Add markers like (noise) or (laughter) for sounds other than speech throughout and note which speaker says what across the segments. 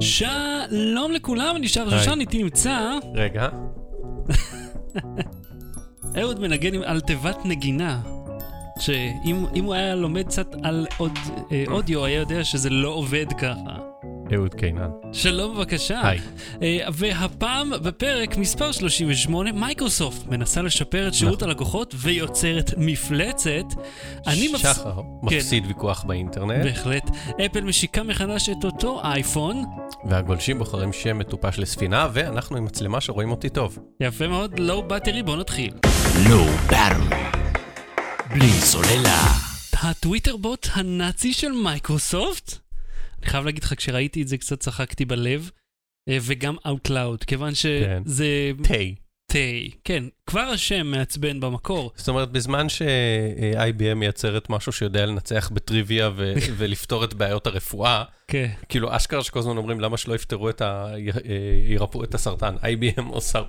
Speaker 1: שלום לכולם, אני שר. שושן, איתי נמצא
Speaker 2: רגע, (laughs)
Speaker 1: אהוד מנגן על תיבת נגינה. שאם אם הוא היה לומד קצת על אה, אודיו, היה יודע שזה לא עובד ככה.
Speaker 2: אהוד קינן.
Speaker 1: שלום בבקשה.
Speaker 2: היי.
Speaker 1: אה, והפעם בפרק מספר 38, מייקרוסופט מנסה לשפר את שירות
Speaker 2: נכון.
Speaker 1: הלקוחות ויוצרת מפלצת. אני מפס...
Speaker 2: שחר מפסיד ויכוח באינטרנט,
Speaker 1: בהחלט. אפל משיקה מחדש את אותו אייפון.
Speaker 2: והגולשים בוחרים שם מטופש לספינה, ואנחנו עם מצלמה שרואים אותי טוב.
Speaker 1: יפה מאוד, לואו באטרי, בואו נתחיל.
Speaker 3: Low Battery. בלי סוללה.
Speaker 1: הטוויטר בוט הנאצי של מייקרוסופט? אני חייב להגיד לך, כשראיתי את זה קצת צחקתי בלב, אה, וגם Out Loud, כיוון שזה
Speaker 2: תה.
Speaker 1: תה. כן, כבר השם מעצבן במקור.
Speaker 2: זאת אומרת, בזמן ש-IBM מייצרת משהו שיודע לנצח בטריוויה ו- (laughs) ולפתור את בעיות הרפואה,
Speaker 1: כן.
Speaker 2: כאילו אשכרה שכל הזמן אומרים למה שלא יפתרו את ה... אה, ירפאו את הסרטן. IBM עושה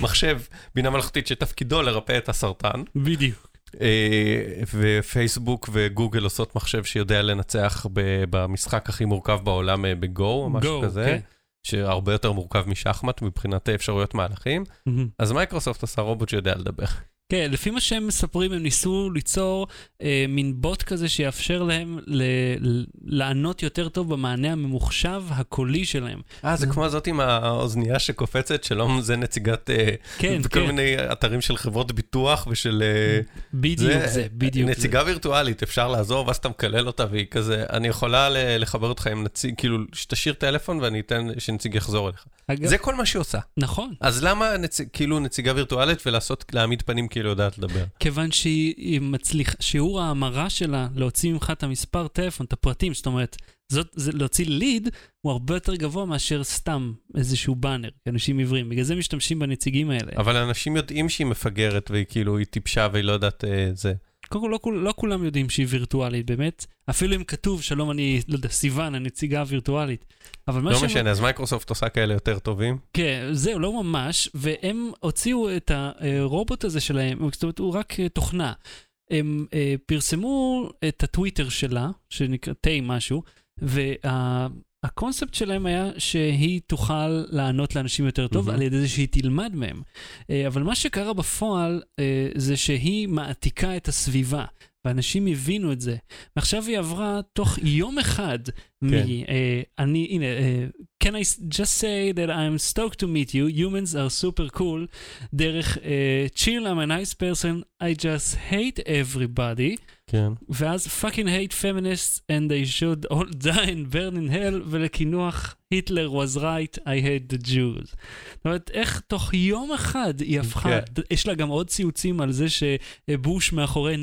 Speaker 2: מחשב, בינה מלאכותית שתפקידו לרפא את הסרטן.
Speaker 1: בדיוק.
Speaker 2: אה, ופייסבוק וגוגל עושות מחשב שיודע לנצח במשחק הכי מורכב בעולם אה, בגו או משהו
Speaker 1: Go,
Speaker 2: כזה,
Speaker 1: כן.
Speaker 2: שהרבה יותר מורכב משחמט מבחינת אפשרויות מהלכים.
Speaker 1: מהמם.
Speaker 2: אז מייקרוסופט עשה רובוט שיודע לדבר.
Speaker 1: כן, לפי מה שהם מספרים, הם ניסו ליצור אה, מין בוט כזה שיאפשר להם ל- לענות יותר טוב במענה הממוחשב הקולי שלהם.
Speaker 2: אה, זה כמו הזאת עם האוזנייה שקופצת, שלום זה נציגת, אה,
Speaker 1: כן,
Speaker 2: בכל
Speaker 1: כן.
Speaker 2: מיני אתרים של חברות ביטוח ושל... אה,
Speaker 1: בדיוק זה, בדיוק זה.
Speaker 2: נציגה וירטואלית, אפשר לעזור, ואז אתה מקלל אותה, והיא כזה, אני יכולה ל- לחבר אותך עם נציג, כאילו, שתשאיר טלפון ואני אתן שנציג יחזור אליך.
Speaker 1: אגב,
Speaker 2: זה כל מה שהיא עושה.
Speaker 1: נכון.
Speaker 2: אז למה נציג, כאילו נציגה וירטואלית ולעשות, להעמיד פנים כאילו יודעת לדבר?
Speaker 1: כיוון שהיא מצליחה, שיעור ההמרה שלה להוציא ממך את המספר טלפון, את הפרטים, זאת אומרת, זאת, זה, להוציא ליד הוא הרבה יותר גבוה מאשר סתם איזשהו באנר, אנשים עיוורים. בגלל זה משתמשים בנציגים האלה.
Speaker 2: אבל אנשים יודעים שהיא מפגרת והיא כאילו, היא טיפשה והיא לא יודעת אה, זה.
Speaker 1: קודם כל, לא, כול- לא כולם יודעים שהיא וירטואלית, באמת. אפילו אם כתוב, שלום, אני, לא יודע, סיוון, הנציגה הווירטואלית. אבל מה
Speaker 2: לא
Speaker 1: שהם-
Speaker 2: משנה, אז מייקרוסופט עושה כאלה יותר טובים.
Speaker 1: כן, זהו, לא ממש, והם הוציאו את הרובוט הזה שלהם, זאת אומרת, הוא רק אה, תוכנה. הם אה, פרסמו את הטוויטר שלה, שנקרא תה משהו, והקונספט שלהם היה שהיא תוכל לענות לאנשים יותר טוב
Speaker 2: מהמם.
Speaker 1: על ידי זה שהיא תלמד מהם. אה, אבל מה שקרה בפועל אה, זה שהיא מעתיקה את הסביבה. ואנשים הבינו את זה. ועכשיו היא עברה תוך יום אחד מ...
Speaker 2: כן.
Speaker 1: אה, אני, הנה, אה, can I just say that I'm stoked to meet you, humans are super cool, דרך אה, chill, I'm a nice person, I just hate everybody,
Speaker 2: כן.
Speaker 1: ואז fucking hate feminists and they should all die and burn in hell, ולקינוח היטלר was right, I hate the Jews. זאת אומרת, איך תוך יום אחד היא הפכה,
Speaker 2: כן.
Speaker 1: יש לה גם עוד ציוצים על זה שבוש מאחורי 9-11,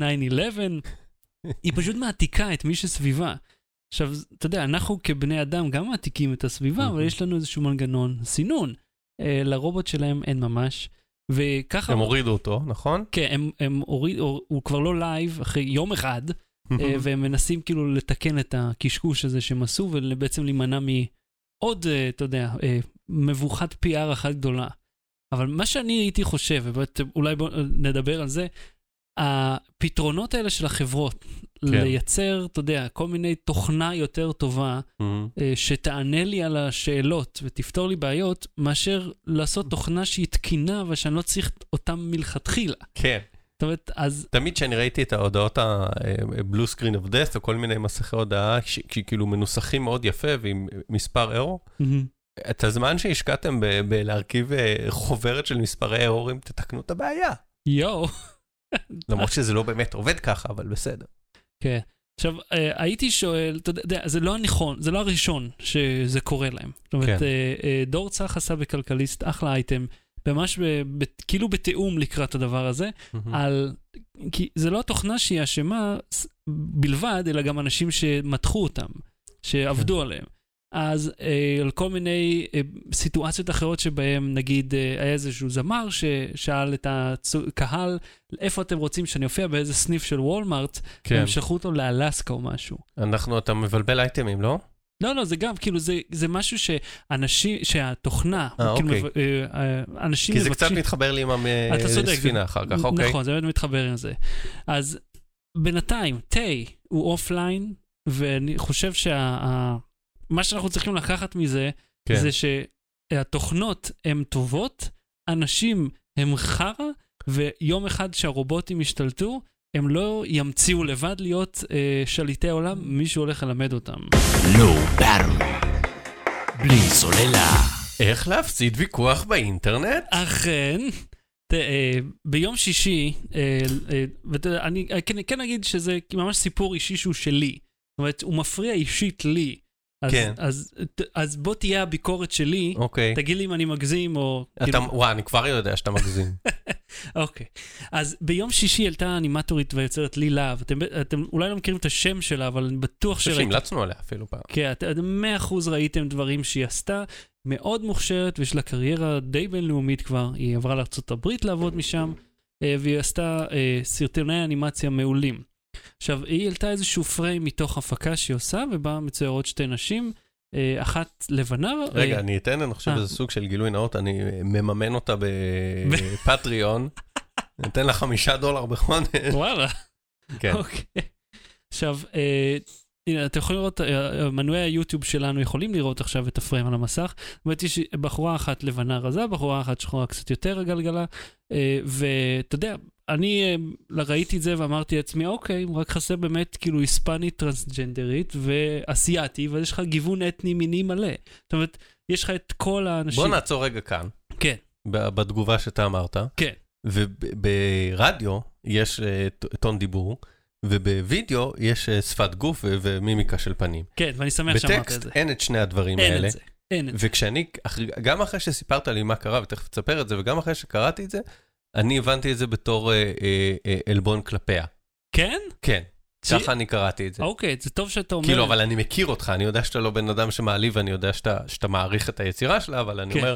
Speaker 1: היא פשוט מעתיקה את מי שסביבה. עכשיו, אתה יודע, אנחנו כבני אדם גם מעתיקים את הסביבה, אבל
Speaker 2: מהמם.
Speaker 1: יש לנו איזשהו מנגנון סינון. אה, לרובוט שלהם אין ממש. וככה...
Speaker 2: הם הורידו אותו, נכון?
Speaker 1: כן, הם, הם הוריד, הוא כבר לא live אחרי יום אחד, אה, (laughs) והם מנסים כאילו לתקן את הקשקוש הזה שהם עשו, ובעצם להימנע מעוד, אה, אתה יודע, מבוכת PR אחת גדולה. אבל מה שאני הייתי חושב, ובאמת אולי בואו נדבר על זה, הפתרונות האלה של החברות,
Speaker 2: כן.
Speaker 1: לייצר, אתה יודע, כל מיני תוכנה יותר טובה,
Speaker 2: מהמם.
Speaker 1: אה, שתענה לי על השאלות ותפתור לי בעיות, מאשר לעשות תוכנה שהיא תקינה ושאני לא צריך אותה מלכתחילה.
Speaker 2: כן.
Speaker 1: זאת אומרת, אז
Speaker 2: תמיד כשאני ראיתי את ההודעות ה-blue screen of death, או כל מיני מסכי הודעה, שכאילו מנוסחים מאוד יפה ועם מספר אירו,
Speaker 1: מהמם.
Speaker 2: את הזמן שהשקעתם בלהרכיב אה, חוברת של מספרי אירורים, תתקנו את הבעיה.
Speaker 1: יואו.
Speaker 2: למרות שזה לא באמת עובד ככה, אבל בסדר.
Speaker 1: כן. עכשיו, אה, הייתי שואל, אתה יודע, זה לא הנכון, זה לא הראשון שזה קורה להם. זאת אומרת,
Speaker 2: כן.
Speaker 1: אה, אה, דור צח עשה בכלכליסט אחלה אייטם, ממש ב, ב, כאילו בתיאום לקראת הדבר הזה, על... כי זה לא התוכנה שהיא אשמה בלבד, אלא גם אנשים שמתחו אותם, שעבדו
Speaker 2: כן.
Speaker 1: עליהם. אז אה, על כל מיני אה, סיטואציות אחרות שבהם, נגיד, אה, היה איזשהו זמר ששאל את הקהל, איפה אתם רוצים שאני אופיע באיזה סניף של וולמארט,
Speaker 2: כן.
Speaker 1: והם שלחו אותו לאלסקה או משהו.
Speaker 2: אנחנו, אתה מבלבל אייטמים, לא?
Speaker 1: לא, לא, זה גם, כאילו, זה, זה משהו שאנשים, שהתוכנה,
Speaker 2: אה,
Speaker 1: כאילו,
Speaker 2: אוקיי.
Speaker 1: אה, אנשים
Speaker 2: כי זה קצת
Speaker 1: מבקשים...
Speaker 2: מתחבר לי עם. הספינה אחר כך, אוקיי?
Speaker 1: נכון, זה באמת מתחבר עם זה. אז בינתיים, תה הוא אופליין, ואני חושב שה... מה שאנחנו צריכים לקחת מזה,
Speaker 2: כן.
Speaker 1: זה שהתוכנות הן טובות, אנשים הם חרא, ויום אחד שהרובוטים ישתלטו, הם לא ימציאו לבד להיות אה, שליטי עולם, מישהו הולך ללמד אותם.
Speaker 3: Low Battery. בלי סוללה.
Speaker 2: איך להפסיד ויכוח באינטרנט?
Speaker 1: אכן, ת, אה, ביום שישי, אה, אה, ואתה- אני אה, כן, כן אגיד שזה ממש סיפור אישי שהוא שלי. זאת אומרת, הוא מפריע אישית לי. אז,
Speaker 2: כן.
Speaker 1: אז, ת- אז בוא תהיה הביקורת שלי,
Speaker 2: אוקיי.
Speaker 1: תגיד לי אם אני מגזים או...
Speaker 2: אתה,
Speaker 1: כאילו-
Speaker 2: וואי, אני כבר יודע שאתה מגזים. (laughs)
Speaker 1: אוקיי. אז ביום שישי עלתה אנימטורית ויוצרת לי להב. אתם, אתם אולי לא מכירים את השם שלה, אבל אני בטוח שראיתם.
Speaker 2: שהמלצנו עליה אפילו פעם.
Speaker 1: כן, אתם מאה אחוז ראיתם דברים שהיא עשתה. מאוד מוכשרת, ויש לה קריירה די בינלאומית כבר. היא עברה לארה"ב לעבוד משם, אה, והיא עשתה אה, סרטוני אנימציה מעולים. עכשיו, היא העלתה איזשהו פריים מתוך הפקה שהיא עושה, ובה מצוירות שתי נשים, אה, אחת לבנה.
Speaker 2: רגע,
Speaker 1: אה,
Speaker 2: אני אתן, אני חושב
Speaker 1: אה.
Speaker 2: שזה סוג של גילוי נאות, אני מממן אותה בפטריון. אני (laughs) אתן לה חמישה דולר בחודש.
Speaker 1: וואלה.
Speaker 2: כן.
Speaker 1: אוקיי. עכשיו, הנה, אתם יכולים לראות, מנויי היוטיוב שלנו יכולים לראות עכשיו את הפריים על המסך. זאת אומרת, יש בחורה אחת לבנה רזה, בחורה אחת שחורה קצת יותר גלגלה, ואתה יודע, אני אה, ראיתי את זה ואמרתי לעצמי, אוקיי, רק חסר באמת כאילו היספנית טרנסג'נדרית ואסייתי, ואז יש לך גיוון אתני מיני מלא. זאת אומרת, יש לך את כל האנשים.
Speaker 2: בוא נעצור רגע כאן.
Speaker 1: כן.
Speaker 2: בתגובה שאתה אמרת.
Speaker 1: כן.
Speaker 2: וברדיו יש אה, טון דיבור, ובווידאו יש אה, שפת גוף ומימיקה של פנים.
Speaker 1: כן, ואני שמח שאמרת את
Speaker 2: בטקסט
Speaker 1: זה.
Speaker 2: אין את שני הדברים
Speaker 1: אין
Speaker 2: האלה.
Speaker 1: את זה. אין את זה.
Speaker 2: וכשאני, גם אחרי שסיפרת לי מה קרה, ותכף תספר את זה, וגם אחרי שקראתי את זה, אני הבנתי את זה בתור אה, אה, אה, עלבון כלפיה.
Speaker 1: כן?
Speaker 2: כן, ככה אני קראתי את זה.
Speaker 1: אוקיי, זה טוב שאתה אומר.
Speaker 2: כאילו, אבל אני מכיר אותך, אני יודע שאתה לא בן אדם שמעליב, ואני יודע שאתה, שאתה מעריך את היצירה שלה, אבל אני
Speaker 1: כן.
Speaker 2: אומר,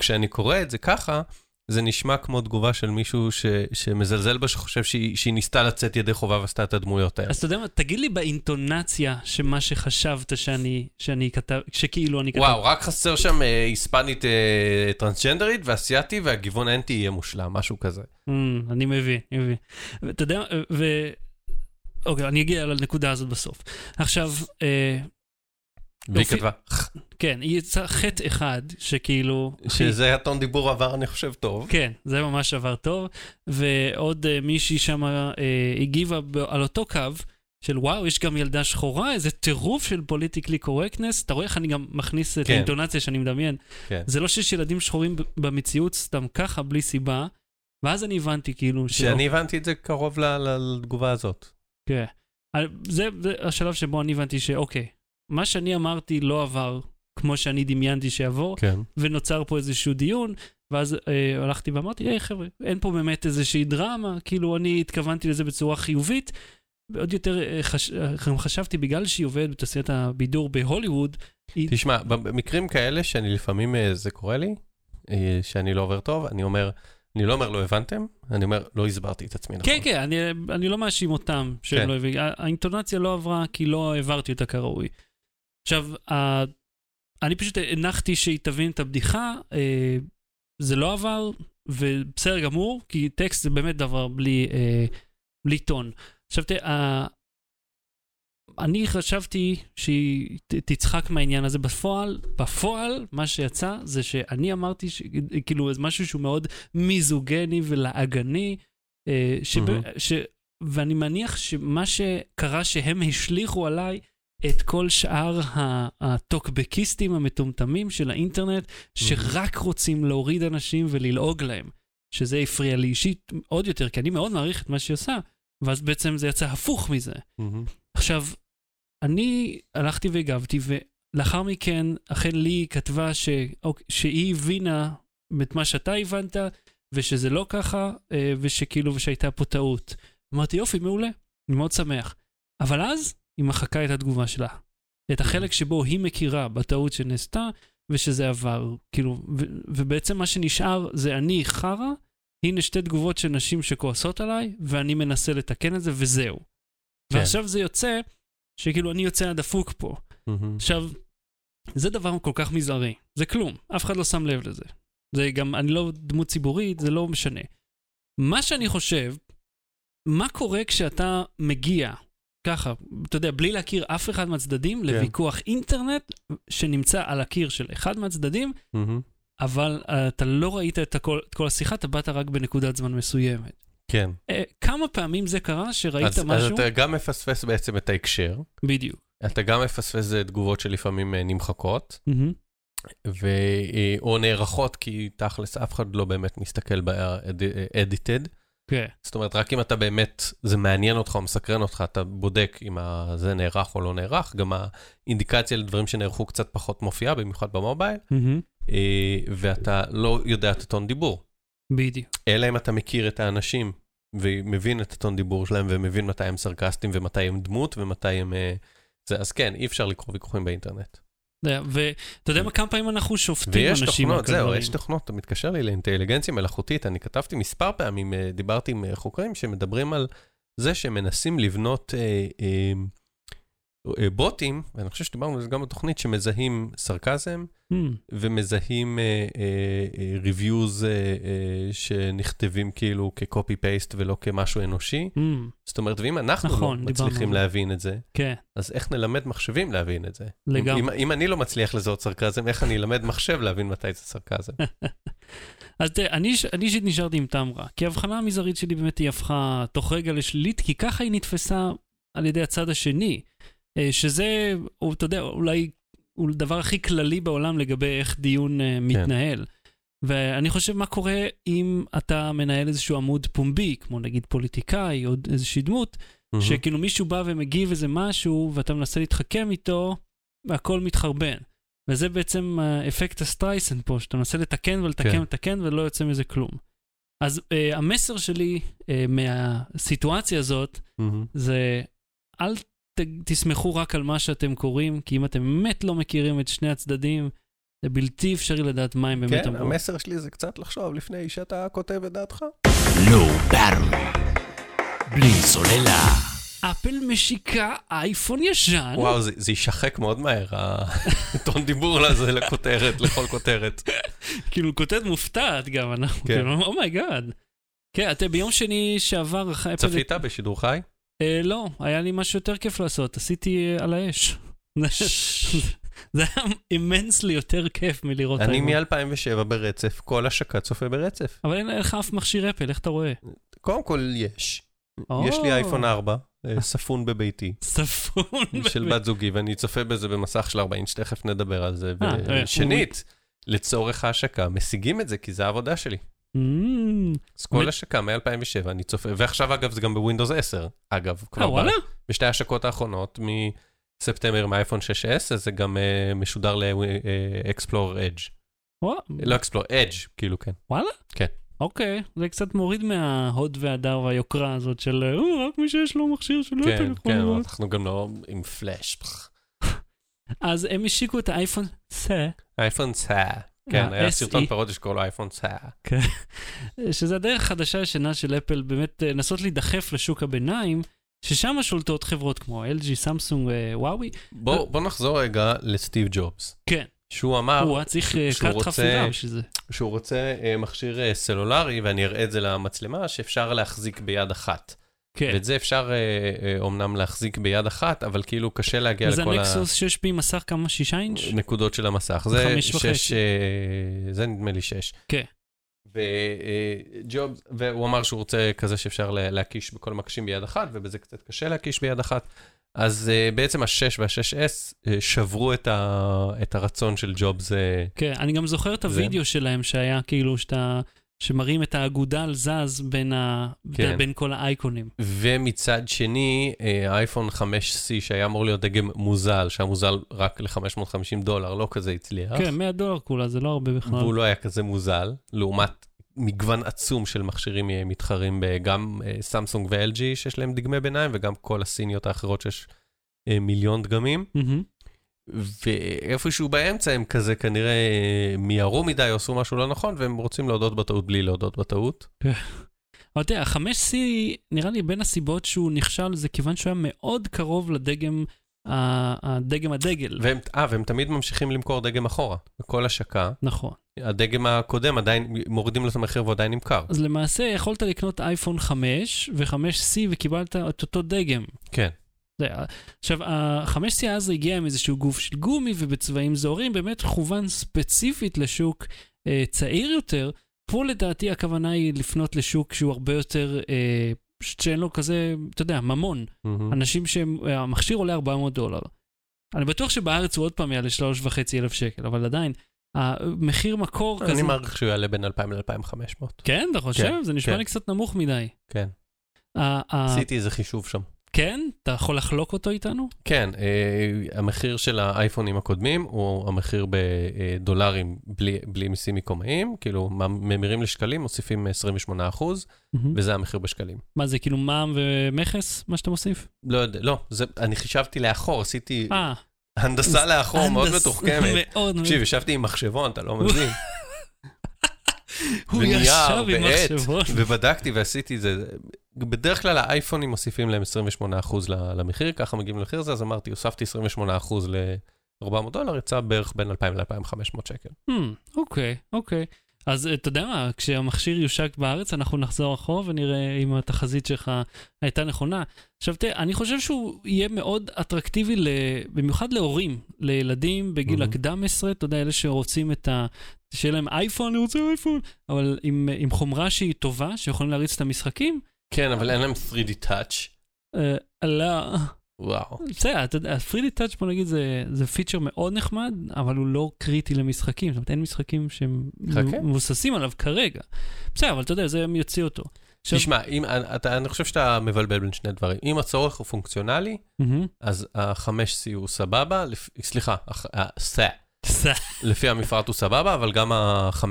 Speaker 2: כשאני קורא את זה ככה, זה נשמע כמו תגובה של מישהו ש, שמזלזל בה, שחושב שהיא, שהיא ניסתה לצאת ידי חובה ועשתה את הדמויות האלה.
Speaker 1: אז אתה יודע מה, תגיד לי באינטונציה שמה שחשבת שאני, שאני כתב, שכאילו אני כתב.
Speaker 2: וואו, רק חסר שם אה, היספנית אה, טרנסג'נדרית ואסייתי, והגיוון האנטי יהיה מושלם, משהו כזה.
Speaker 1: Mm, אני מבין, אני מבין. ואתה יודע, ו... אוקיי, אני אגיע לנקודה הזאת בסוף. עכשיו, אה,
Speaker 2: והיא. כתבה,
Speaker 1: כן, היא יצאה חטא אחד, שכאילו...
Speaker 2: שזה הטון דיבור עבר, אני חושב, טוב.
Speaker 1: כן, זה ממש עבר טוב. ועוד אה, מישהי שם אה, הגיבה ב- על אותו קו. של וואו, יש גם ילדה שחורה, איזה טירוף של פוליטיקלי קורקטנס. אתה רואה איך אני גם מכניס את
Speaker 2: כן.
Speaker 1: האינטונציה שאני מדמיין.
Speaker 2: כן.
Speaker 1: זה לא שיש ילדים שחורים במציאות סתם ככה, בלי סיבה. ואז אני הבנתי כאילו... ש-
Speaker 2: שאני הבנתי את זה קרוב לתגובה הזאת.
Speaker 1: כן. על- זה, זה השלב שבו אני הבנתי שאוקיי, מה שאני אמרתי לא עבר כמו שאני דמיינתי שיעבור,
Speaker 2: כן.
Speaker 1: ונוצר פה איזשהו דיון, ואז אה, הלכתי ואמרתי, היי חבר'ה, אין פה באמת איזושהי דרמה, כאילו אני התכוונתי לזה בצורה חיובית. ועוד יותר אה, חש... אה, חשבתי, בגלל שהיא עובדת בתעשיית הבידור בהוליווד, היא...
Speaker 2: תשמע, במקרים כאלה שאני לפעמים, אה, זה קורה לי, שאני לא עובר טוב, אני אומר, אני לא אומר לא הבנתם, אני אומר לא הסברתי את עצמי נכון.
Speaker 1: כן, כן, אני, אני לא מאשים אותם שהם
Speaker 2: כן.
Speaker 1: לא הבינו. האינטונציה לא עברה כי לא העברתי אותה כראוי. עכשיו. אני פשוט הנחתי שהיא תבין את הבדיחה, אה, זה לא עבר, ובסדר גמור, כי טקסט זה באמת דבר בלי, אה, בלי טון. עכשיו תראה, אני חשבתי שהיא תצחק מהעניין הזה בפועל, בפועל מה שיצא זה שאני אמרתי, ש... כאילו זה משהו שהוא מאוד מיזוגני ולעגני, אה, שב...
Speaker 2: מהמם.
Speaker 1: ש... ואני מניח שמה שקרה שהם השליכו עליי את כל שאר הטוקבקיסטים המטומטמים של האינטרנט, שרק רוצים להוריד אנשים וללעוג להם. שזה הפריע לי אישית עוד יותר, כי אני מאוד מעריך את מה שהיא עושה, ואז בעצם זה יצא הפוך מזה.
Speaker 2: מהמם.
Speaker 1: עכשיו, אני הלכתי והגבתי, ולאחר מכן, אכן לי כתבה ש... אוק- שהיא הבינה את מה שאתה הבנת, ושזה לא ככה, אה, ושכאילו, ושהייתה פה טעות. אמרתי, יופי, מעולה, אני מאוד שמח. אבל אז היא מחקה את התגובה שלה. את החלק שבו היא מכירה בטעות שנעשתה, ושזה עבר. כאילו, ו- ובעצם מה שנשאר זה אני חרא, הנה שתי תגובות של נשים שכועסות עליי, ואני מנסה לתקן את זה, וזהו.
Speaker 2: כן.
Speaker 1: ועכשיו זה יוצא, שכאילו אני יוצא הדפוק פה.
Speaker 2: מהמם.
Speaker 1: עכשיו, זה דבר כל כך מזערי, זה כלום, אף אחד לא שם לב לזה. זה גם, אני לא דמות ציבורית, זה לא משנה. מה שאני חושב, מה קורה כשאתה מגיע ככה, אתה יודע, בלי להכיר אף אחד מהצדדים, לוויכוח אינטרנט שנמצא על הקיר של אחד מהצדדים,
Speaker 2: מהמם.
Speaker 1: אבל uh, אתה לא ראית את, הכל, את כל השיחה, אתה באת רק בנקודת זמן מסוימת.
Speaker 2: כן.
Speaker 1: Uh, כמה פעמים זה קרה שראית
Speaker 2: אז, אז
Speaker 1: משהו?
Speaker 2: אתה גם מפספס בעצם את ההקשר,
Speaker 1: בדיוק.
Speaker 2: אתה גם מפספס תגובות שלפעמים אה, נמחקות,
Speaker 1: מהמם.
Speaker 2: ו... או נערכות, כי תכלס אף אחד לא באמת מסתכל ב-edited.
Speaker 1: כן.
Speaker 2: זאת אומרת, רק אם אתה באמת, זה מעניין אותך או מסקרן אותך, אתה בודק אם זה נערך או לא נערך. גם האינדיקציה לדברים שנערכו קצת פחות מופיעה, במיוחד במובייל. אה, ואתה לא יודע את הטון דיבור.
Speaker 1: בדיוק.
Speaker 2: אלא אם אתה מכיר את האנשים ומבין את הטון דיבור שלהם ומבין מתי הם סרקסטיים ומתי הם דמות ומתי הם... אה, זה, אז כן, אי אפשר לקרוא ויכוחים באינטרנט.
Speaker 1: ואתה יודע מה, כמה פעמים אנחנו שופטים
Speaker 2: ויש
Speaker 1: אנשים על
Speaker 2: תוכנות, זהו. יש תוכנות, אתה מתקשר לי לאינטליגנציה מלאכותית, אני כתבתי מספר פעמים, אה, דיברתי עם אה, חוקרים שמדברים על זה שמנסים לבנות אה, אה, בוטים, ואני חושב שדיברנו על זה גם בתוכנית, שמזהים סרקזם
Speaker 1: Hmm,
Speaker 2: ומזהים אה, ריוויוז שנכתבים כאילו כקופי פייסט ולא כמשהו אנושי.
Speaker 1: hmm,
Speaker 2: זאת אומרת, ואם אנחנו
Speaker 1: נכון,
Speaker 2: לא מצליחים. להבין את זה,
Speaker 1: כן,
Speaker 2: אז איך נלמד מחשבים להבין את זה?
Speaker 1: לגמרי.
Speaker 2: אם, אם אני לא מצליח לזהות סרקזם, איך אני אלמד מחשב להבין מתי זה סרקזם? (laughs)
Speaker 1: אז תראה, אני איש- אני אישית נשארתי עם רע, כי ההבחנה המזערית שלי באמת היא הפכה תוך רגע לשלילית, כי ככה היא נתפסה על ידי הצד השני, אה, שזה, או, אתה יודע, אולי הוא הדבר הכי כללי בעולם לגבי איך דיון אה, מתנהל. ואני חושב מה קורה אם אתה מנהל איזשהו עמוד פומבי, כמו נגיד פוליטיקאי או איזושהי דמות, שכאילו מישהו בא ומגיב איזה משהו ואתה מנסה להתחכם איתו, והכל מתחרבן. וזה בעצם אה, אפקט הסטרייסן פה, שאתה מנסה לתקן ולתקן
Speaker 2: כן.
Speaker 1: ולתקן ולא יוצא מזה כלום. אז uh, המסר שלי uh, מהסיטואציה הזאת
Speaker 2: מהמם.
Speaker 1: זה אל ת, תסמכו רק על מה שאתם קוראים, כי אם אתם באמת לא מכירים את שני הצדדים, זה בלתי אפשרי לדעת מה הם באמת
Speaker 2: כן,
Speaker 1: אמרו.
Speaker 2: המסר שלי זה קצת לחשוב לפני שאתה כותב את דעתך.
Speaker 3: Low Battery. בלי סוללה.
Speaker 1: אפל משיקה אייפון ישן.
Speaker 2: וואו, זה זה יישחק מאוד מהר, הטון דיבור הזה לכותרת, לכל כותרת.
Speaker 1: כאילו כותבת מופתעת גם, אנחנו
Speaker 2: כן.
Speaker 1: כאילו, oh my god. כן, אתה ביום שני שעבר,
Speaker 2: צפית בשידור חי?
Speaker 1: אה, לא, היה לי משהו יותר כיף לעשות, עשיתי אה, על האש. זה היה אימנסלי יותר כיף מלראות
Speaker 2: אני
Speaker 1: האייפון.
Speaker 2: מ-2007 ברצף, כל השקה צופה ברצף.
Speaker 1: אבל אין לך אף מכשיר אפל, איך אתה רואה?
Speaker 2: קודם כל יש. יש לי אייפון 4, אה, ספון בביתי,
Speaker 1: ספון.
Speaker 2: של בת זוגי, ואני צופה בזה במסך של 40 שתכף נדבר על זה. ושנית, לצורך ההשקה, משיגים את זה כי זה העבודה שלי.
Speaker 1: Mm, באמת?
Speaker 2: השקה מ-2007 אני צופה, ועכשיו אגב זה גם בווינדוס 10, אגב,
Speaker 1: אה,
Speaker 2: כבר
Speaker 1: וואלה?
Speaker 2: בשתי ההשקות האחרונות מספטמבר מהאייפון 6s, אז זה גם uh, משודר ל-Explore Edge.
Speaker 1: וואו,
Speaker 2: לא Explore, Edge, כאילו כן.
Speaker 1: וואלה?
Speaker 2: כן.
Speaker 1: אוקיי, זה קצת מוריד מההוד והדר והיוקרה הזאת של אה, רק מי שיש לו מכשיר של אפל
Speaker 2: כן,
Speaker 1: יכול
Speaker 2: כן,
Speaker 1: לראות.
Speaker 2: אנחנו גם לא עם פלאש. (laughs)
Speaker 1: אז הם השיקו את האייפון סה,
Speaker 2: אייפון צה. כן,
Speaker 1: אה,
Speaker 2: היה
Speaker 1: SE.
Speaker 2: סרטון פרודי שקוראים לו אייפון צה. (laughs)
Speaker 1: שזה הדרך החדשה הישנה של אפל באמת אה, לנסות להידחף לשוק הביניים, ששם שולטות חברות כמו LG, סמסונג ווואוי.
Speaker 2: בוא בוא נחזור רגע לסטיב ג'ובס.
Speaker 1: כן,
Speaker 2: שהוא אמר
Speaker 1: הוא היה צריך אה, כת
Speaker 2: רוצה-
Speaker 1: חפירה בשביל זה.
Speaker 2: שהוא רוצה אה, מכשיר אה, סלולרי, ואני אראה את זה למצלמה, שאפשר להחזיק ביד אחת.
Speaker 1: כן.
Speaker 2: ואת זה אפשר אה, אה, אומנם להחזיק ביד אחת, אבל כאילו קשה להגיע
Speaker 1: אז
Speaker 2: לכל
Speaker 1: הנקסוס 6 בי מסך כמה? 6 אינץ'?
Speaker 2: הנקודות של המסך. זה
Speaker 1: חמש וחצי.
Speaker 2: אה, זה נדמה לי שש.
Speaker 1: כן.
Speaker 2: וג'ובס, והוא אמר שהוא רוצה כזה שאפשר לה- להקיש בכל המקשים ביד אחת, ובזה קצת קשה להקיש ביד אחת. אז uh, בעצם ה-6 וה-6S uh, שברו את, ה, את הרצון של ג'ובס. Uh,
Speaker 1: כן, אני גם זוכר את
Speaker 2: זה.
Speaker 1: הוידאו שלהם שהיה כאילו שאתה... שמראים את האגודל זז בין, ה...
Speaker 2: כן.
Speaker 1: בין כל האייקונים.
Speaker 2: ומצד שני, אה, האייפון 5C שהיה אמור להיות דגם מוזל, שהיה מוזל רק ל-550 דולר, לא כזה הצליח.
Speaker 1: כן, 100 דולר כולה, זה לא הרבה בכלל.
Speaker 2: והוא לא היה כזה מוזל, לעומת מגוון עצום של מכשירים אה, מתחרים גם אה, סמסונג ו-LG שיש להם דגמי ביניים, וגם כל הסיניות האחרות שיש מיליון דגמים.
Speaker 1: מהמם.
Speaker 2: ואיפשהו באמצע הם כזה כנראה אה, מיהרו מדי עשו משהו לא נכון, והם רוצים להודות בטעות בלי להודות בטעות.
Speaker 1: אבל תראה, ה-5C, נראה לי בין הסיבות שהוא נכשל זה כיוון שהוא היה מאוד קרוב לדגם, הדגם הדגל.
Speaker 2: אה, והם תמיד ממשיכים למכור דגם אחורה, בכל השקה.
Speaker 1: נכון.
Speaker 2: הדגם הקודם עדיין, מורידים לו את המחיר והוא עדיין נמכר.
Speaker 1: אז למעשה יכולת לקנות אייפון 5 ו-5C וקיבלת את אותו דגם.
Speaker 2: כן.
Speaker 1: זה, עכשיו, ה-5C אז הגיע עם איזשהו גוף של גומי ובצבעים זוהרים, באמת כוון ספציפית לשוק אה, צעיר יותר. פה לדעתי הכוונה היא לפנות לשוק שהוא הרבה יותר, אה, שאין לו כזה, אתה יודע, ממון.
Speaker 2: מהמם.
Speaker 1: אנשים שהמכשיר עולה 400 דולר. אני בטוח שבארץ הוא עוד פעם יעלה 3.5 אלף שקל, אבל עדיין, המחיר מקור כזה...
Speaker 2: אני מעריך שהוא יעלה בין 2,000 ל-2,500.
Speaker 1: כן, אתה חושב?
Speaker 2: כן,
Speaker 1: זה נשמע
Speaker 2: כן.
Speaker 1: לי קצת נמוך מדי.
Speaker 2: כן. עשיתי איזה חישוב שם.
Speaker 1: כן? אתה יכול לחלוק אותו איתנו?
Speaker 2: כן, אה, המחיר של האייפונים הקודמים הוא המחיר בדולרים בלי, בלי מיסים מקומיים, כאילו ממירים לשקלים, מוסיפים 28 אחוז, וזה המחיר בשקלים.
Speaker 1: מה זה, כאילו מע"מ ומכס, מה שאתה מוסיף?
Speaker 2: לא יודע, לא, זה, אני חישבתי לאחור, עשיתי
Speaker 1: אה,
Speaker 2: הנדסה לאחור מאוד מתוחכמת.
Speaker 1: מאוד.
Speaker 2: תקשיב, ישבתי עם מחשבון, אתה לא מבין. (laughs)
Speaker 1: הוא ישב עם מחשבון.
Speaker 2: ובדקתי ועשיתי את זה. בדרך כלל האייפונים מוסיפים להם 28% ל- למחיר, ככה מגיעים למחיר הזה, אז אמרתי, הוספתי 28% ל-400 דולר, יצא בערך בין 2,000 ל-2,500 שקל.
Speaker 1: Hmm, אוקיי, אוקיי. אז אתה יודע מה, כשהמכשיר יושק בארץ, אנחנו נחזור אחורה ונראה אם התחזית שלך הייתה נכונה. עכשיו תראה, אני חושב שהוא יהיה מאוד אטרקטיבי, ל... במיוחד להורים, לילדים בגיל. הקדם עשרה, אתה יודע, אלה שרוצים את ה... שיהיה להם אייפון, אני רוצה אייפון, אבל עם, עם חומרה שהיא טובה, שיכולים להריץ את המשחקים,
Speaker 2: כן, אבל אין להם 3D touch.
Speaker 1: אה, לא,
Speaker 2: וואו.
Speaker 1: בסדר, אתה יודע, ה-3D touch, בוא נגיד, זה, זה פיצ'ר מאוד נחמד, אבל הוא לא קריטי למשחקים. זאת אומרת, אין משחקים שהם. מבוססים עליו כרגע. בסדר, אבל אתה יודע, זה יוציא אותו. עכשיו-
Speaker 2: תשמע, אם, אתה, אני חושב שאתה מבלבל בין שני דברים. אם הצורך הוא פונקציונלי,
Speaker 1: מהמם.
Speaker 2: אז ה-5C הוא סבבה, לפ... סליחה, ה-SE,
Speaker 1: סע.
Speaker 2: לפי המפרט הוא סבבה, אבל גם ה-5S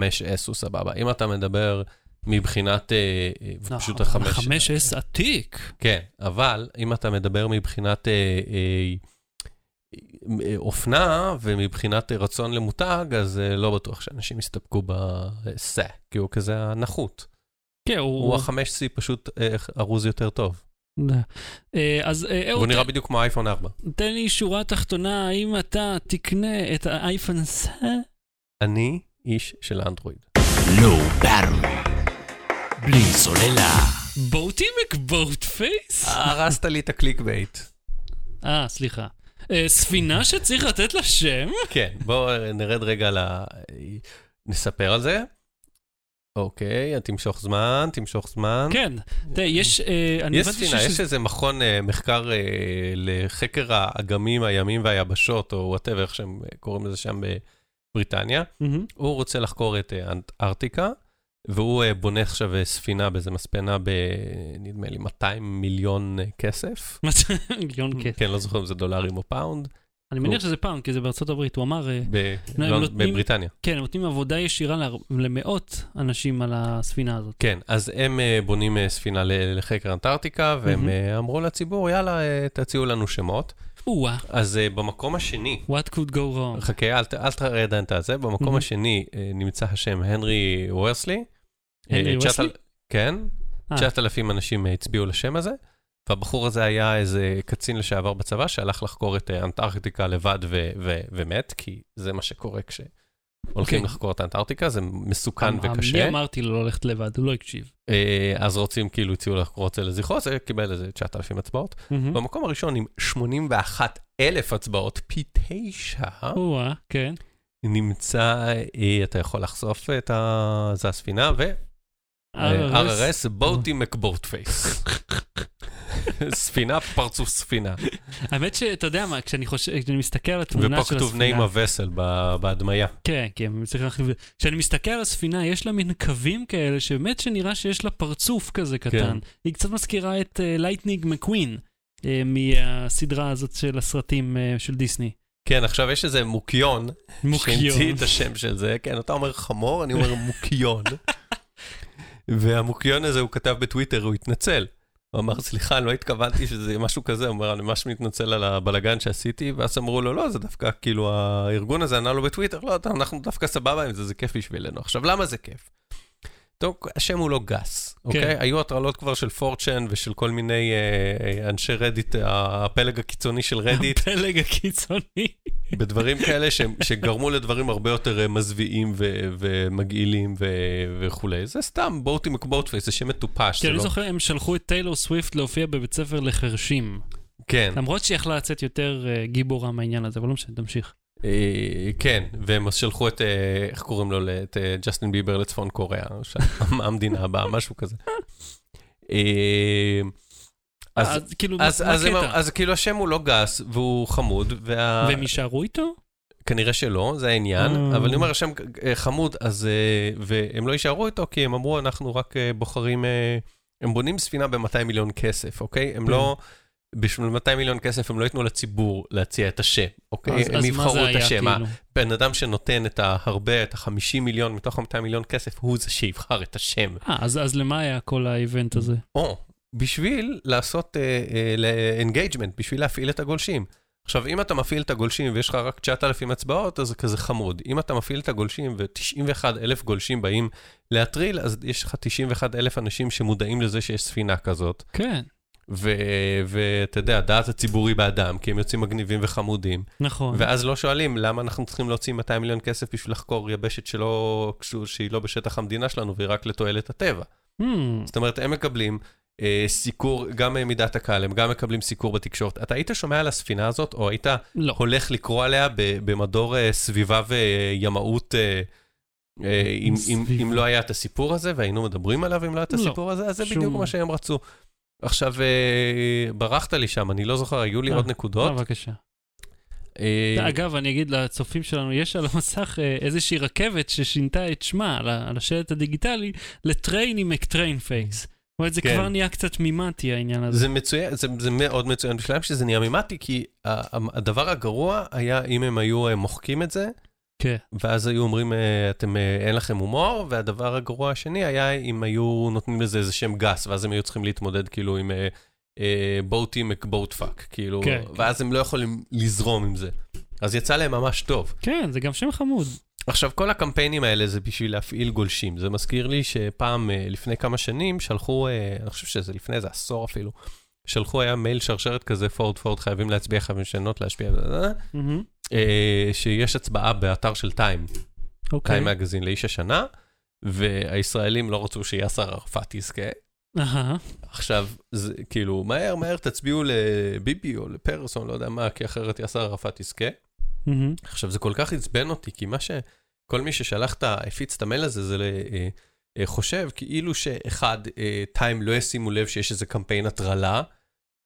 Speaker 2: הוא סבבה. אם אתה מדבר מבחינת, אה, אה, פשוט ה-5...
Speaker 1: ה-5S עתיק.
Speaker 2: כן, אבל אם אתה מדבר מבחינת אה, אופנה ומבחינת רצון למותג, אז אה, לא בטוח שאנשים יסתפקו ב-SE, כי הוא כזה הנחות.
Speaker 1: כן,
Speaker 2: הוא
Speaker 1: הוא...
Speaker 2: ה-5C פשוט אה, ארוז יותר טוב.
Speaker 1: אז אה,
Speaker 2: הוא
Speaker 1: אהוד,
Speaker 2: נראה בדיוק כמו אייפון 4.
Speaker 1: תן לי שורה תחתונה, האם אתה תקנה את האייפון SE?
Speaker 2: אני איש של אנדרואיד.
Speaker 3: Battery. בלי סוללה.
Speaker 1: Boaty McBoatface?
Speaker 2: הרסת לי את ה clickbait.
Speaker 1: אה, סליחה. אה, ספינה שצריך לתת לה שם?
Speaker 2: כן, בואו נרד רגע ל... נספר על זה. אוקיי, תמשוך זמן, תמשוך זמן.
Speaker 1: כן. תראה, יש... אה,
Speaker 2: יש ספינה, יש איזה מכון אה, מחקר אה, לחקר האגמים, הימים והיבשות, או whatever, איך שהם אה, קוראים לזה שם בבריטניה. הוא רוצה לחקור את אה, אנטארקטיקה, והוא אה, בונה עכשיו אה, ספינה באיזה מספנה ב... נדמה לי 200 מיליון אה, כסף. (laughs)
Speaker 1: מיליון כסף.
Speaker 2: כן, לא זוכר אם זה דולרים או פאונד.
Speaker 1: אני מניח שזה פאונד, כי זה בארצות הברית. הוא אמר, לא,
Speaker 2: לא, בבריטניה.
Speaker 1: כן, הם נותנים עבודה ישירה למאות אנשים על הספינה הזאת.
Speaker 2: כן, אז הם בונים ספינה לחקר אנטארקטיקה, והם אמרו לציבור, יאללה, תציעו לנו שמות.
Speaker 1: או-אה,
Speaker 2: אז אה, במקום השני,
Speaker 1: what could go wrong?
Speaker 2: חכה, אל אל תרד את הזה, במקום
Speaker 1: מהמם.
Speaker 2: השני אה, נמצא השם הנרי וורסלי.
Speaker 1: הנרי
Speaker 2: אה,
Speaker 1: וורסלי?
Speaker 2: 9,000 כן,
Speaker 1: אה.
Speaker 2: 9,000 אנשים הצביעו לשם הזה, והבחור הזה היה איזה קצין לשעבר בצבא שהלך לחקור את אנטארקטיקה לבד ו- ו- ומת, כי זה מה שקורה כשהולכים
Speaker 1: אוקיי.
Speaker 2: לחקור את אנטארקטיקה, זה מסוכן
Speaker 1: אני
Speaker 2: וקשה.
Speaker 1: אמרתי לו ללכת לבד, הוא לא הקשיב.
Speaker 2: אה, אז רוצים, כאילו, הציעו לחקור את זה לזכרו, זה קיבל איזה 9,000 הצבעות.
Speaker 1: מהמם.
Speaker 2: במקום הראשון עם 81 אלף הצבעות, פי תשע,
Speaker 1: כן.
Speaker 2: נמצא, אה, אתה יכול לחשוף את ה... זה הספינה, ו...
Speaker 1: RRS.
Speaker 2: Boaty McBoatface. (laughs) (laughs) ספינה, פרצוף ספינה.
Speaker 1: האמת שאתה יודע מה, כשאני חושב, כשאני מסתכל על התמונה
Speaker 2: ופה
Speaker 1: של
Speaker 2: כתוב
Speaker 1: הספינה...
Speaker 2: name a vessel בהדמיה.
Speaker 1: כן, כן, צריך להחליף... כשאני מסתכל על הספינה, יש לה מין קווים כאלה, שבאמת שנראה שיש לה פרצוף כזה קטן.
Speaker 2: כן.
Speaker 1: היא קצת מזכירה את לייטנינג מקווין, מהסדרה הזאת של הסרטים אה, של דיסני.
Speaker 2: כן, עכשיו יש איזה מוקיון, שהמציא. את השם של זה, כן, אתה אומר חמור, אני אומר מוקיון. (laughs) והמוקיון הזה, הוא כתב בטוויטר, הוא התנצל. הוא אמר, סליחה, אני לא התכוונתי שזה משהו כזה, הוא אומר, אני ממש מתנצל על הבלגן שעשיתי, ואז אמרו לו, לא, זה דווקא, כאילו, הארגון הזה ענה לו בטוויטר, לא, אנחנו דווקא סבבה עם זה, זה כיף בשבילנו. עכשיו, למה זה כיף? טוב, השם הוא לא גס, אוקיי? היו הטרלות כבר של פורצ'ן ושל כל מיני אה, אה, אנשי רדיט, הפלג הקיצוני של רדיט,
Speaker 1: הפלג הקיצוני.
Speaker 2: בדברים כאלה ש, שגרמו לדברים הרבה יותר אה, מזוויעים ו, ומגעילים ו, וכולי. זה סתם Boaty McBoatface, זה שם מטופש.
Speaker 1: כי אני
Speaker 2: לא...
Speaker 1: זוכר, הם שלחו את טיילור סוויפט להופיע בבית ספר לחרשים.
Speaker 2: כן,
Speaker 1: למרות שהיא יכלה לצאת יותר אה, גיבורה מהעניין הזה, אבל לא משנה, תמשיך.
Speaker 2: אה, כן, והם שלחו את, איך קוראים לו? את ג'סטין ביבר לצפון קוריאה, (laughs) המדינה הבאה, משהו כזה. אז,
Speaker 1: אז כאילו,
Speaker 2: אז,
Speaker 1: מה
Speaker 2: אז, הם-
Speaker 1: הקטע?
Speaker 2: אז כאילו השם הוא לא גס והוא חמוד, וה...
Speaker 1: והם יישארו איתו?
Speaker 2: כנראה שלא, זה העניין,
Speaker 1: אה.
Speaker 2: אבל אני אומר, השם אה, חמוד, אז... אה, והם לא יישארו איתו, כי הם אמרו, אנחנו רק בוחרים... הם בונים ספינה ב-200 מיליון כסף, אוקיי? הם
Speaker 1: כן.
Speaker 2: לא... בשביל 200 מיליון כסף הם לא ייתנו לציבור להציע את השם, אוקיי?
Speaker 1: אז-
Speaker 2: הם
Speaker 1: אז מה
Speaker 2: יבחרו
Speaker 1: זה
Speaker 2: את
Speaker 1: היה,
Speaker 2: השם.
Speaker 1: כאילו?
Speaker 2: הבן אדם שנותן את ההרבה, את ה-50 מיליון מתוך ה-200 מיליון כסף, הוא זה שיבחר את השם.
Speaker 1: אה, אז אז למה היה כל ה event הזה?
Speaker 2: או, בשביל לעשות engagement, בשביל להפעיל את הגולשים. עכשיו, אם אתה מפעיל את הגולשים ויש לך רק 9,000 הצבעות, אז זה כזה חמוד. אם אתה מפעיל את הגולשים ו-91 אלף גולשים באים להטריל, אז יש לך 91 אלף אנשים שמודעים לזה שיש ספינה כזאת.
Speaker 1: כן,
Speaker 2: ואתה יודע, דעת הציבורי באדם, כי הם יוצאים מגניבים וחמודים.
Speaker 1: נכון.
Speaker 2: ואז לא שואלים למה אנחנו צריכים להוציא 200 מיליון כסף בשביל לחקור יבשת שלא, שהיא לא בשטח המדינה שלנו והיא רק לתועלת הטבע.
Speaker 1: Hmm,
Speaker 2: זאת אומרת, הם מקבלים סיקור, גם אה, מדעת הקהל, הם גם מקבלים סיקור בתקשורת. אתה היית שומע על הספינה הזאת, או היית
Speaker 1: לא.
Speaker 2: הולך לקרוא עליה במדור אה, סביבה וימאות, אה, אה, אם, אם. אם לא היה את הסיפור הזה, והיינו מדברים עליו אם לא היה את
Speaker 1: לא,
Speaker 2: הסיפור הזה, אז זה
Speaker 1: שום-
Speaker 2: בדיוק מה שהם רצו. עכשיו, אה, ברחת לי שם, אני לא זוכר, היו לי
Speaker 1: אה,
Speaker 2: עוד
Speaker 1: אה,
Speaker 2: נקודות.
Speaker 1: בבקשה.
Speaker 2: אה,
Speaker 1: אגב, אני אגיד לצופים שלנו, יש על המסך אה, איזושהי רכבת ששינתה את שמה על השלט הדיגיטלי ל Trainy McTrainface. זאת אומרת, זה
Speaker 2: כן.
Speaker 1: כבר נהיה קצת מימטי העניין הזה.
Speaker 2: זה מצוין, זה, זה מאוד מצוין בשבילם שזה נהיה מימטי, כי הדבר הגרוע היה אם הם היו אה, מוחקים את זה,
Speaker 1: כן.
Speaker 2: ואז היו אומרים, אה, אתם, אה, אין לכם הומור, והדבר הגרוע השני היה אם היו נותנים לזה איזה שם גס, ואז הם היו צריכים להתמודד כאילו עם Boaty McBoatfuck, כאילו,
Speaker 1: כן,
Speaker 2: ואז הם לא יכולים לזרום עם זה. אז יצא להם ממש טוב.
Speaker 1: כן, זה גם שם חמוד.
Speaker 2: עכשיו, כל הקמפיינים האלה זה בשביל להפעיל גולשים. זה מזכיר לי שפעם, אה, לפני כמה שנים, שלחו, אה, אני חושב שזה לפני איזה עשור אפילו, שלחו היה מייל שרשרת כזה, forward forward חייבים להצביע, חייבים לשנות, להשפיע, אה. אה, שיש הצבעה באתר של טיים,
Speaker 1: אוקיי.
Speaker 2: טיים מגזין לאיש השנה, והישראלים לא רצו שיאסר ערפאת יזכה. עכשיו, זה כאילו, מהר מהר תצביעו לביבי או לפרס או לא יודע מה, כי אחרת יאסר ערפאת יזכה.
Speaker 1: מהמם.
Speaker 2: עכשיו, זה כל כך עצבן אותי, כי מה ש... כל מי ששלח את. הפיץ את המייל הזה, זה ל... אה, אה, חושב כאילו שאחד, אה, טיים לא ישימו לב שיש איזה קמפיין הטרלה,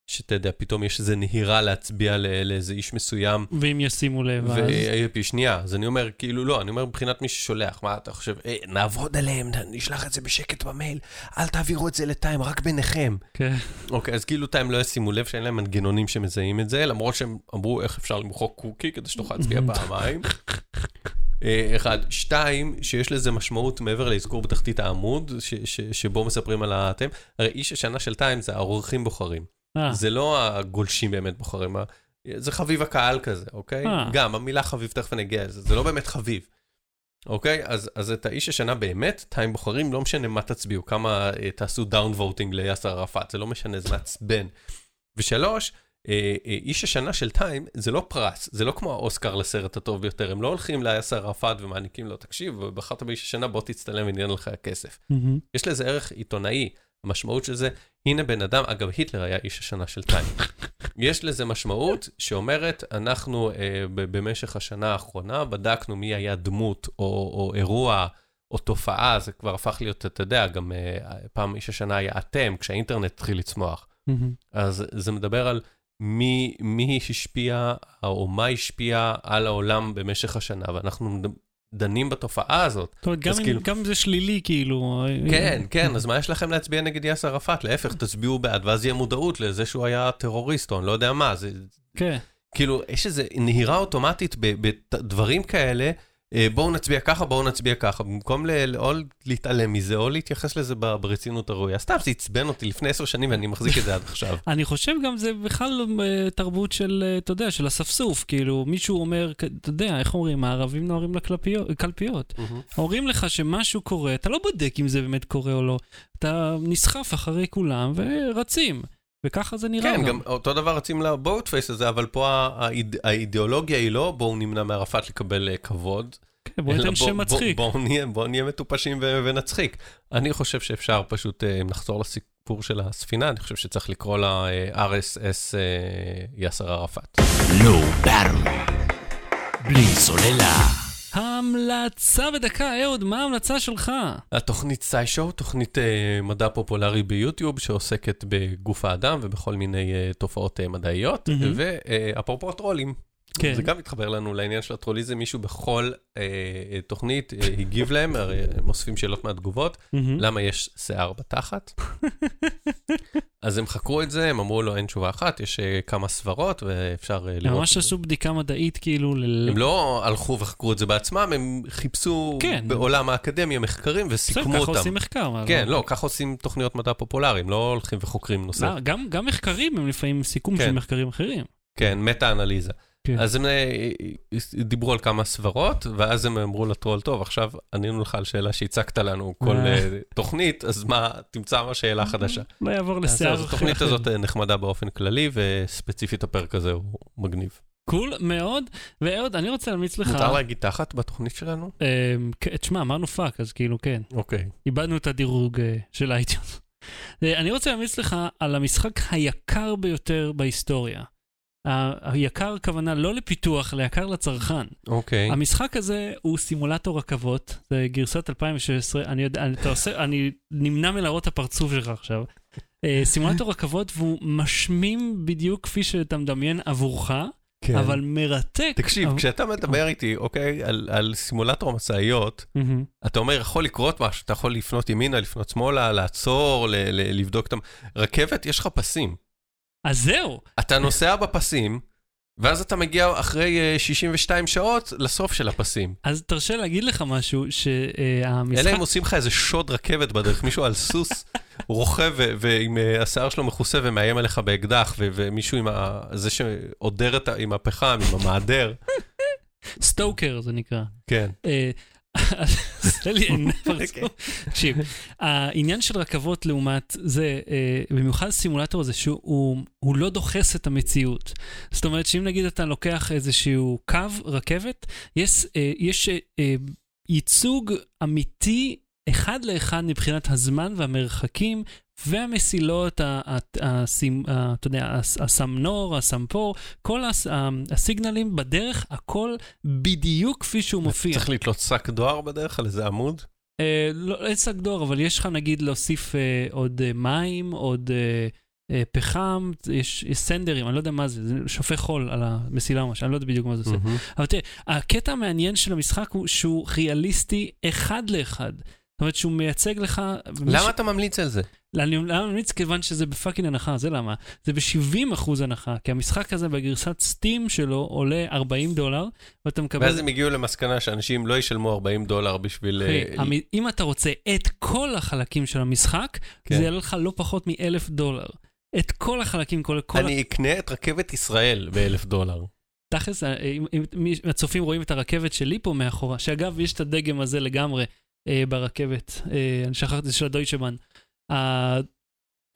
Speaker 2: שאתה יודע, פתאום יש איזה נהירה להצביע לאיזה איש מסוים.
Speaker 1: ואם ישימו לב, אז...
Speaker 2: ושנייה, אז אני אומר, כאילו לא, אני אומר מבחינת מי ששולח, מה אתה חושב, אה, נעבוד עליהם, נשלח את זה בשקט במייל, אל תעבירו את זה לטיים, רק ביניכם.
Speaker 1: כן.
Speaker 2: אוקיי, אז כאילו טיים לא ישימו לב שאין להם מנגנונים שמזהים את זה, למרות שהם אמרו איך אפשר למחוק קוקי כדי שתוכל להצביע (laughs) פעמיים. אה, אחד. שתיים, שיש לזה משמעות מעבר לאזכור בתחתית העמוד, ש- ש- שבו מספרים על האתם. הרי איש השנה של טיים זה האורחים בוחרים.
Speaker 1: אה,
Speaker 2: זה לא הגולשים באמת בוחרים, זה חביב הקהל כזה, אוקיי?
Speaker 1: אה.
Speaker 2: גם, המילה חביב, תכף אני אגיע לזה, זה לא באמת חביב. אוקיי? אז, אז את האיש השנה באמת, טיים בוחרים, לא משנה מה תצביעו, כמה תעשו down voting ליאסר ערפאת, זה לא משנה, זה מעצבן. ושלוש, איש השנה של טיים זה לא פרס, זה לא כמו האוסקר לסרט הטוב ביותר, הם לא הולכים ליאסר ערפאת ומעניקים לו, תקשיב, בחרת באיש השנה, בוא תצטלם וניתן לך כסף.
Speaker 1: מהמם.
Speaker 2: יש לזה ערך עיתונאי. המשמעות של זה, הנה בן אדם, אגב, היטלר היה איש השנה של טיים. (laughs) יש לזה משמעות שאומרת, אנחנו אה, במשך השנה האחרונה בדקנו מי היה דמות או, או אירוע או תופעה, זה כבר הפך להיות, אתה יודע, גם אה, פעם איש השנה היה אתם, כשהאינטרנט התחיל לצמוח.
Speaker 1: מהמם.
Speaker 2: אז זה מדבר על מי, מי השפיע או מה השפיע על העולם במשך השנה, ואנחנו דנים בתופעה הזאת.
Speaker 1: זאת אומרת, גם
Speaker 2: כאילו-
Speaker 1: גם אם זה שלילי, כאילו...
Speaker 2: כן, כן, אז מה יש לכם להצביע נגד יאסר ערפאת? להפך, תצביעו בעד, ואז יהיה מודעות לזה שהוא היה טרוריסט, או אני לא יודע מה, זה...
Speaker 1: כן.
Speaker 2: כאילו, יש איזו נהירה אוטומטית בדברים כאלה, אה, בואו נצביע ככה, בואו נצביע ככה, במקום ל- או להתעלם מזה, או להתייחס לזה ברצינות הראויה. סתם, זה עצבן אותי לפני עשר שנים, ואני מחזיק את זה עד עכשיו. (laughs)
Speaker 1: אני חושב גם זה בכלל אה, תרבות של, אה, אתה יודע, של אספסוף. כאילו, מישהו אומר, אתה יודע, איך אומרים, הערבים נוהרים לקלפיות. אומרים לך שמשהו קורה, אתה לא בודק אם זה באמת קורה או לא. אתה נסחף אחרי כולם ורצים. וככה זה נראה
Speaker 2: כן, גם אותו דבר רצים לבוט פייס הזה, אבל פה האיד- האידיאולוגיה היא לא, בואו נמנע מערפאת לקבל אה, כבוד.
Speaker 1: כן, בוא
Speaker 2: אלא
Speaker 1: ניתן שם מצחיק.
Speaker 2: בואו נהיה, בוא נהיה מטופשים ו- ונצחיק. אני חושב שאפשר פשוט, אה, אם נחזור לסיק... הסיפור של הספינה, אני חושב שצריך לקרוא לה אה, RSS אה, יאסר ערפאת.
Speaker 3: Low Battery. בלי סוללה.
Speaker 1: המלצה בדקה, אהוד, מה ההמלצה שלך?
Speaker 2: התוכנית סיישו, תוכנית אה, מדע פופולרי ביוטיוב שעוסקת בגוף האדם ובכל מיני אה, תופעות אה, מדעיות,
Speaker 1: מהמם.
Speaker 2: ואפרופו טרולים.
Speaker 1: כן.
Speaker 2: זה גם מתחבר לנו לעניין של הטרוליזם, מישהו בכל אה, אה, תוכנית אה, הגיב להם, הרי הם אוספים שאלות מהתגובות. למה יש שיער בתחת? (laughs) אז הם חקרו את זה, הם אמרו לו אין תשובה אחת, יש אה, כמה סברות ואפשר אה, לראות.
Speaker 1: ממש. עשו בדיקה מדעית כאילו ל...
Speaker 2: הם לא הלכו וחקרו את זה בעצמם, הם חיפשו
Speaker 1: כן.
Speaker 2: בעולם האקדמיה מחקרים
Speaker 1: בסדר,
Speaker 2: וסיכמו
Speaker 1: ככה
Speaker 2: אותם.
Speaker 1: עושים מחקר.
Speaker 2: כן, לא, ככה עושים תוכניות מדע פופולריים, לא הולכים וחוקרים נושא.
Speaker 1: לא, גם, גם מחקרים הם לפעמים סיכום
Speaker 2: כן.
Speaker 1: של מחקרים אחרים.
Speaker 2: כן, מטה-אנליזה.
Speaker 1: כן.
Speaker 2: אז הם דיברו על כמה סברות, ואז הם אמרו לטרול, טוב, עכשיו ענינו לך על שאלה שהצגת לנו כל
Speaker 1: אה.
Speaker 2: אה, תוכנית, אז מה, תמצא מה שאלה חדשה.
Speaker 1: לא יעבור
Speaker 2: אז
Speaker 1: לשיער אחר.
Speaker 2: התוכנית הזאת אה, נחמדה באופן כללי, וספציפית הפרק הזה הוא מגניב.
Speaker 1: Cool מאוד, ואהוד, אני רוצה להמליץ לך...
Speaker 2: מותר להגיד תחת בתוכנית שלנו?
Speaker 1: אמ, תשמע, אמרנו fuck, אז כאילו, כן.
Speaker 2: אוקיי.
Speaker 1: איבדנו את הדירוג אה, של אייטיונס. (laughs) אה, אני רוצה להמליץ לך על המשחק היקר ביותר בהיסטוריה. היקר הכוונה לא לפיתוח, ליקר לצרכן.
Speaker 2: אוקיי.
Speaker 1: המשחק הזה הוא סימולטור רכבות, זה גרסת 2016, אני יודע, אני, אתה עושה, אני נמנע מלהראות את הפרצוף שלך עכשיו. אה, סימולטור רכבות והוא משמים בדיוק כפי שאתה מדמיין עבורך,
Speaker 2: כן.
Speaker 1: אבל מרתק.
Speaker 2: תקשיב,
Speaker 1: אבל-
Speaker 2: כשאתה מדבר איתי, אוקיי, על, על סימולטור משאיות,
Speaker 1: מהמם.
Speaker 2: אתה אומר, יכול לקרות משהו, אתה יכול לפנות ימינה, לפנות שמאלה, לעצור, ל- ל- לבדוק את ה... רכבת, יש לך פסים.
Speaker 1: אז זהו,
Speaker 2: אתה נוסע בפסים, ואז אתה מגיע אחרי אה, 62 שעות לסוף של הפסים.
Speaker 1: אז תרשה להגיד לך משהו, שהמשחק...
Speaker 2: אלא אם עושים לך איזה שוד רכבת בדרך, מישהו על סוס (laughs) רוכב ועם אה, השיער שלו מכוסה ומאיים עליך באקדח, ומישהו עם ה... זה שעודר את ה... עם הפחם, עם המעדר. (laughs)
Speaker 1: סטוקר זה נקרא.
Speaker 2: כן.
Speaker 1: עושה לי עיני פרצוף. תקשיב, העניין של רכבות לעומת זה, אה, במיוחד סימולטור הזה, שהוא הוא- הוא לא דוחס את המציאות. זאת אומרת שאם נגיד אתה לוקח איזשהו קו רכבת, יש, יש אה, אה, ייצוג אמיתי אחד לאחד מבחינת הזמן והמרחקים והמסילות, אתה יודע, הס- הסמנור, הסמפור, כל הסיגנלים בדרך, הכל בדיוק כפי שהוא מופיע.
Speaker 2: צריך לתלות שק דואר בדרך על איזה עמוד?
Speaker 1: אה, לא, אין שק דואר, אבל יש לך נגיד להוסיף אה, עוד אה, מים, עוד פחם, יש, סנדרים, אני לא יודע מה זה, זה שופך חול על המסילה ממש, אני לא יודע בדיוק מה זה עושה. אבל תראה, הקטע המעניין של המשחק הוא שהוא ריאליסטי אחד לאחד. זאת אומרת שהוא מייצג לך...
Speaker 2: למה אתה ממליץ על זה?
Speaker 1: אני ממליץ? כיוון שזה בפאקינג הנחה, זה למה. זה ב-70 אחוז הנחה, כי המשחק הזה בגרסת סטים שלו עולה 40 דולר, ואתה מקבל...
Speaker 2: ואז הם הגיעו למסקנה שאנשים לא ישלמו 40 דולר בשביל...
Speaker 1: אחי,
Speaker 2: אה,
Speaker 1: אם אתה רוצה את כל החלקים של המשחק,
Speaker 2: כן.
Speaker 1: זה יעלה לך לא פחות מאלף דולר. את כל החלקים, כל... כל
Speaker 2: אני אקנה את רכבת ישראל באלף דולר.
Speaker 1: תכלס, אה, הצופים רואים את הרכבת שלי פה מאחורה, שאגב, יש את הדגם הזה לגמרי ברכבת, אה, אני שכחתי, זה של הדויטשבן. אה,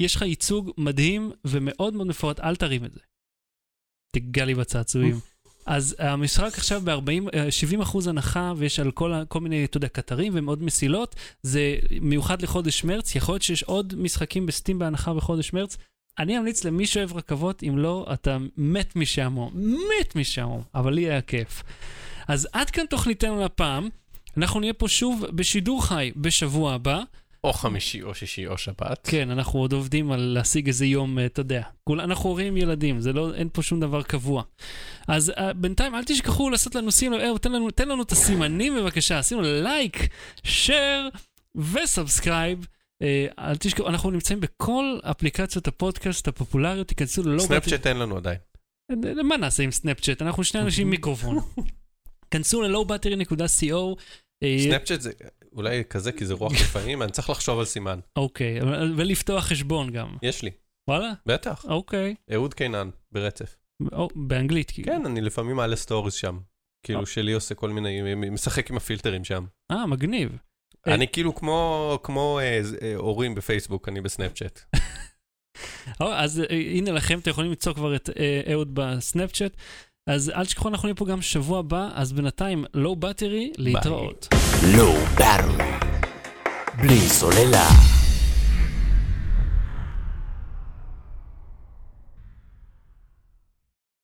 Speaker 1: יש לך ייצוג מדהים ומאוד מאוד מפורט, אל תרים את זה. תיגע לי בצעצועים. אז המשחק עכשיו ב-70 אחוז הנחה, ויש על כל, כל מיני, אתה יודע, קטרים ומאוד מסילות. זה מיוחד לחודש מרץ, יכול להיות שיש עוד משחקים בסטים בהנחה בחודש מרץ. אני אמליץ למי שאוהב רכבות, אם לא, אתה מת משעמום. מת משעמום, אבל לי היה כיף. אז עד כאן תוכניתנו לפעם. אנחנו נהיה פה שוב בשידור חי בשבוע הבא.
Speaker 2: או חמישי, או שישי, או שבת.
Speaker 1: כן, אנחנו עוד עובדים על להשיג איזה יום, אה, אתה יודע. כול, אנחנו הורים ילדים, זה לא, אין פה שום דבר קבוע. אז uh, בינתיים אל תשכחו לעשות לנו לב, אה, תן לנו, תן לנו את הסימנים בבקשה, שימו לייק, שייר ו subscribe. אה, אל תשכחו, אנחנו נמצאים בכל אפליקציות הפודקאסט הפופולריות, תיכנסו ללא...
Speaker 2: סנאפצ'אט אין לנו עדיין.
Speaker 1: מה נעשה עם סנאפצ'אט? אנחנו שני אנשים מיקרופון. (laughs) כנסו ל-lowbattery.co. אה,
Speaker 2: סנאפצ'אט זה אולי כזה, כי זה רוח (laughs) לפעמים, אני צריך לחשוב על סימן.
Speaker 1: אוקיי, ולפתוח חשבון גם.
Speaker 2: יש לי,
Speaker 1: וואלה?
Speaker 2: בטח.
Speaker 1: אוקיי.
Speaker 2: אהוד קינן, ברצף.
Speaker 1: באנגלית, כאילו.
Speaker 2: כן, אני לפעמים מעלה stories שם. כאילו שלי עושה כל מיני, משחק עם הפילטרים שם.
Speaker 1: אה, מגניב. אה.
Speaker 2: אני כאילו כמו, אה, אה, הורים בפייסבוק, אני בסנאפצ'אט. (laughs)
Speaker 1: אז אה, הנה לכם, אתם יכולים למצוא כבר את אה, אהוד בסנאפצ'אט. אז אל תשכחו, אנחנו נהיה פה גם שבוע הבא, אז בינתיים, לואו בטרי, להתראות.
Speaker 3: Low Battery. בלי סוללה.